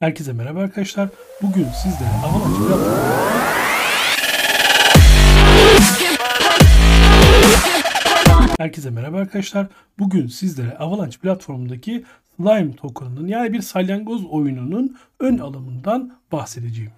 Herkese merhaba arkadaşlar. Bugün sizlere Avalanche platformu Herkese merhaba arkadaşlar. Bugün sizlere Avalanche platformundaki Slime token'ının yani bir salyangoz oyununun ön alımından bahsedeceğim.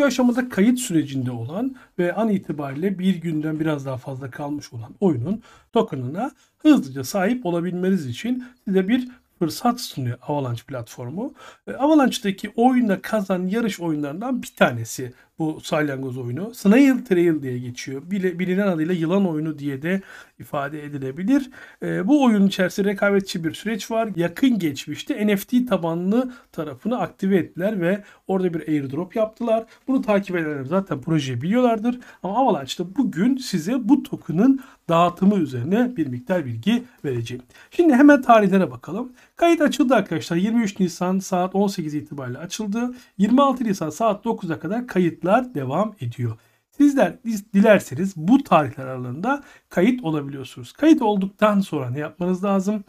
Şu aşamada kayıt sürecinde olan ve an itibariyle bir günden biraz daha fazla kalmış olan oyunun token'ına hızlıca sahip olabilmeniz için size bir fırsat sunuyor Avalanche platformu. E, Avalanche'daki oyunda kazan yarış oyunlarından bir tanesi bu salyangoz oyunu. Snail Trail diye geçiyor. Bilinen adıyla yılan oyunu diye de ifade edilebilir. E, bu oyun içerisinde rekabetçi bir süreç var. Yakın geçmişte NFT tabanlı tarafını aktive ettiler ve orada bir airdrop yaptılar. Bunu takip edenler zaten projeyi biliyorlardır. Ama Avalanche'da bugün size bu token'ın dağıtımı üzerine bir miktar bilgi vereceğim. Şimdi hemen tarihlere bakalım. Kayıt açıldı arkadaşlar. 23 Nisan saat 18 itibariyle açıldı. 26 Nisan saat 9'a kadar kayıtlar devam ediyor. Sizler dilerseniz bu tarihler aralığında kayıt olabiliyorsunuz. Kayıt olduktan sonra ne yapmanız lazım?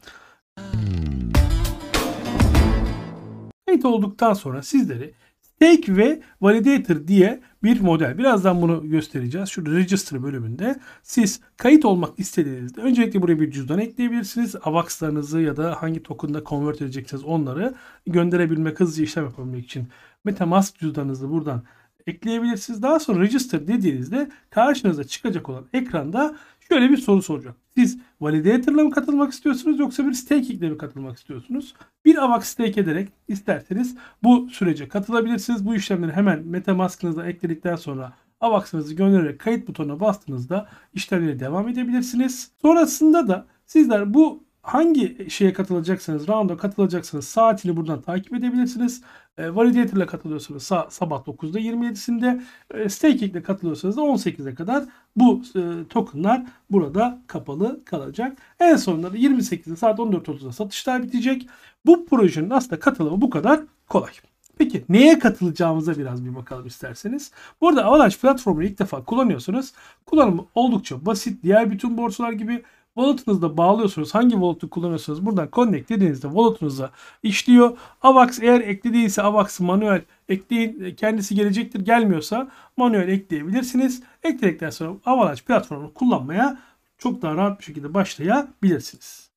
Kayıt olduktan sonra sizleri Stake ve Validator diye bir model. Birazdan bunu göstereceğiz. Şurada Register bölümünde siz kayıt olmak istediğinizde öncelikle buraya bir cüzdan ekleyebilirsiniz. AVAX'larınızı ya da hangi token'da convert edeceksiniz onları gönderebilmek, hızlıca işlem yapabilmek için Metamask cüzdanınızı buradan ekleyebilirsiniz. Daha sonra register dediğinizde karşınıza çıkacak olan ekranda şöyle bir soru soracak. Siz validator'la mı katılmak istiyorsunuz yoksa bir staking mi katılmak istiyorsunuz? Bir AVAX stake ederek isterseniz bu sürece katılabilirsiniz. Bu işlemleri hemen Metamask'ınıza ekledikten sonra AVAX'ınızı göndererek kayıt butonuna bastığınızda işlemlere devam edebilirsiniz. Sonrasında da sizler bu hangi şeye katılacaksanız, round'a katılacaksanız saatini buradan takip edebilirsiniz. E, Validator ile katılıyorsanız sa- sabah 9'da 27'sinde, e, Staking ile katılıyorsanız da 18'e kadar bu e, tokenlar burada kapalı kalacak. En sonunda da 28'de saat 14.30'da satışlar bitecek. Bu projenin aslında katılımı bu kadar kolay. Peki neye katılacağımıza biraz bir bakalım isterseniz. Burada Avalanche platformunu ilk defa kullanıyorsunuz. Kullanımı oldukça basit. Diğer bütün borsalar gibi Wallet'ınızda bağlıyorsunuz. Hangi wallet'ı kullanıyorsanız buradan connect dediğinizde wallet'ınıza işliyor. AVAX eğer eklediğiyse AVAX'ı manuel ekleyin. Kendisi gelecektir. Gelmiyorsa manuel ekleyebilirsiniz. Ekledikten sonra Avalanche platformunu kullanmaya çok daha rahat bir şekilde başlayabilirsiniz.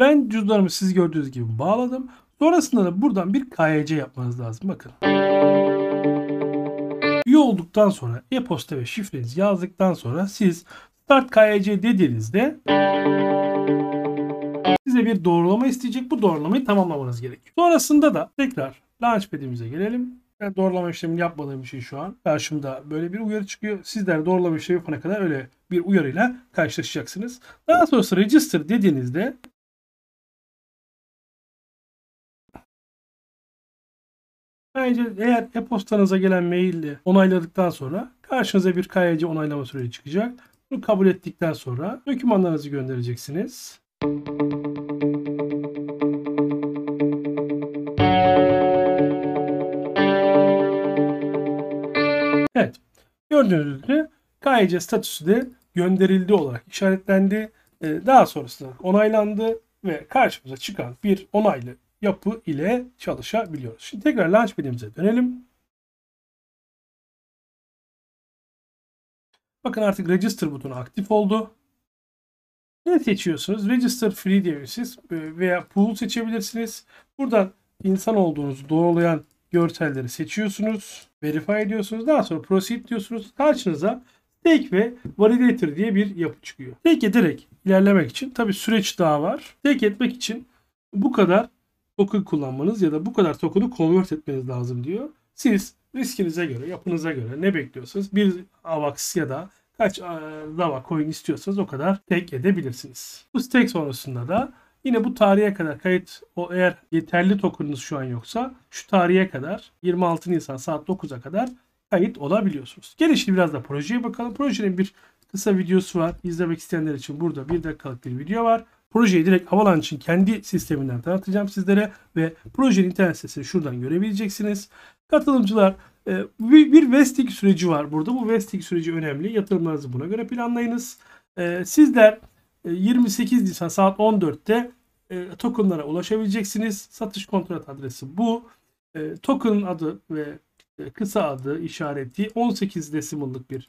Ben cüzdanımı siz gördüğünüz gibi bağladım. Sonrasında da buradan bir KYC yapmanız lazım. Bakın. Üye olduktan sonra e-posta ve şifrenizi yazdıktan sonra siz Start KYC dediğinizde size bir doğrulama isteyecek. Bu doğrulamayı tamamlamanız gerekiyor. Sonrasında da tekrar Launchpad'imize gelelim. Ben doğrulama işlemini yapmadığım için şu an karşımda böyle bir uyarı çıkıyor. Sizler doğrulama işlemi yapana kadar öyle bir uyarıyla karşılaşacaksınız. Daha sonrası register dediğinizde Bence eğer e-postanıza gelen maille onayladıktan sonra karşınıza bir KYC onaylama süreci çıkacak. Bunu kabul ettikten sonra dokümanlarınızı göndereceksiniz. Evet. Gördüğünüz gibi KYC statüsü de gönderildi olarak işaretlendi. Ee, daha sonrasında onaylandı ve karşımıza çıkan bir onaylı yapı ile çalışabiliyoruz. Şimdi tekrar Launchpad'imize dönelim. Bakın artık Register butonu aktif oldu. Ne seçiyorsunuz? Register Free diye siz veya Pool seçebilirsiniz. Buradan insan olduğunuzu doğrulayan görselleri seçiyorsunuz. Verify ediyorsunuz. Daha sonra Proceed diyorsunuz. Karşınıza Stake ve Validator diye bir yapı çıkıyor. Stake ederek ilerlemek için tabi süreç daha var. Stake etmek için bu kadar token kullanmanız ya da bu kadar token'u convert etmeniz lazım diyor. Siz riskinize göre, yapınıza göre ne bekliyorsanız bir AVAX ya da kaç Zava coin istiyorsanız o kadar stake edebilirsiniz. Bu stake sonrasında da yine bu tarihe kadar kayıt o eğer yeterli token'ınız şu an yoksa şu tarihe kadar 26 Nisan saat 9'a kadar kayıt olabiliyorsunuz. Gelişli biraz da projeye bakalım. Projenin bir kısa videosu var. İzlemek isteyenler için burada bir dakikalık bir video var. Projeyi direkt Avalanche'ın kendi sisteminden tanıtacağım sizlere ve projenin internet sitesini şuradan görebileceksiniz. Katılımcılar e, bir, bir vesting süreci var burada. Bu vesting süreci önemli. Yatırımlarınızı buna göre planlayınız. E, sizler e, 28 Nisan saat 14'te e, tokenlara ulaşabileceksiniz. Satış kontrat adresi bu. E, token'ın adı ve e, kısa adı işareti 18 decimal'lık bir e,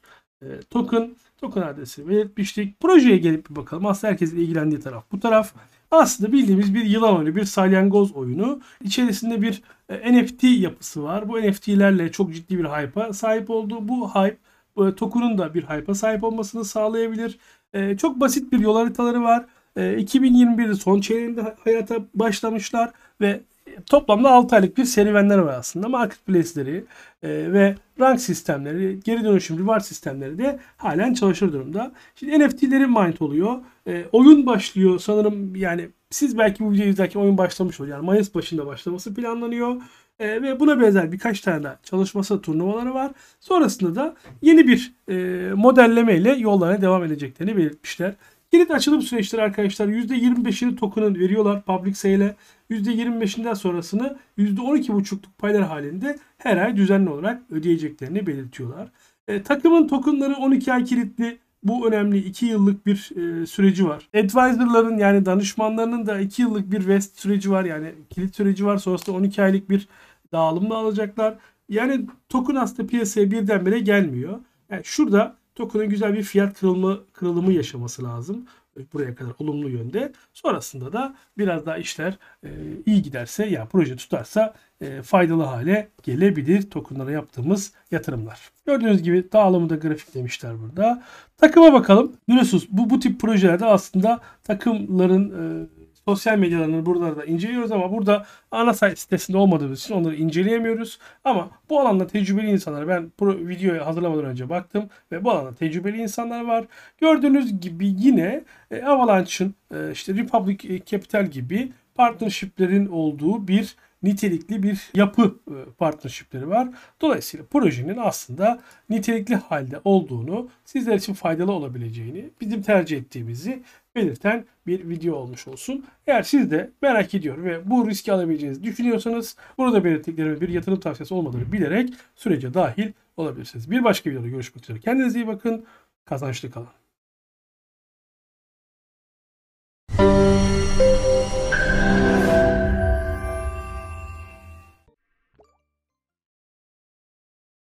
token. Token adresi belirtmiştik. Projeye gelip bir bakalım. Aslında herkesin ilgilendiği taraf bu taraf. Aslında bildiğimiz bir yılan oyunu, bir salyangoz oyunu. İçerisinde bir e, NFT yapısı var. Bu NFT'lerle çok ciddi bir hype'a sahip oldu. Bu hype e, token'ın da bir hype'a sahip olmasını sağlayabilir. E, çok basit bir yol haritaları var. E, 2021'de son çeyreğinde hayata başlamışlar ve toplamda 6 aylık bir serüvenler var aslında. Marketplace'leri e, ve rank sistemleri, geri dönüşüm reward sistemleri de halen çalışır durumda. Şimdi NFT'leri mint oluyor. E, oyun başlıyor sanırım yani siz belki bu videoyu izlerken oyun başlamış olur. Yani Mayıs başında başlaması planlanıyor. E, ve buna benzer birkaç tane çalışması turnuvaları var. Sonrasında da yeni bir e, modelleme ile yollarına devam edeceklerini belirtmişler. Kilit açılım süreçleri arkadaşlar %25'ini token'ın veriyorlar public sale'e. %25'inden sonrasını %12,5'luk paylar halinde her ay düzenli olarak ödeyeceklerini belirtiyorlar. E, takımın tokenları 12 ay kilitli. Bu önemli 2 yıllık bir e, süreci var. Advisor'ların yani danışmanlarının da 2 yıllık bir vest süreci var. Yani kilit süreci var. Sonrasında 12 aylık bir dağılımla alacaklar. Yani token aslında piyasaya birdenbire gelmiyor. Yani şurada token'ın güzel bir fiyat kırılma, kırılımı yaşaması lazım. Buraya kadar olumlu yönde. Sonrasında da biraz daha işler e, iyi giderse yani proje tutarsa e, faydalı hale gelebilir tokenlara yaptığımız yatırımlar. Gördüğünüz gibi dağılımı da grafiklemişler burada. Takıma bakalım. Biliyorsunuz bu, bu tip projelerde aslında takımların e, sosyal medyalarını burada da inceliyoruz ama burada ana sayfa sitesinde olmadığımız için onları inceleyemiyoruz. Ama bu alanda tecrübeli insanlar ben bu videoyu hazırlamadan önce baktım ve bu alanda tecrübeli insanlar var. Gördüğünüz gibi yine e, Avalanche'ın e, işte Republic Capital gibi partnershiplerin olduğu bir nitelikli bir yapı e, partnershipleri var. Dolayısıyla projenin aslında nitelikli halde olduğunu, sizler için faydalı olabileceğini, bizim tercih ettiğimizi belirten bir video olmuş olsun. Eğer siz de merak ediyor ve bu riski alabileceğinizi düşünüyorsanız burada belirttiklerime bir yatırım tavsiyesi olmadığını bilerek sürece dahil olabilirsiniz. Bir başka videoda görüşmek üzere. Kendinize iyi bakın. Kazançlı kalın.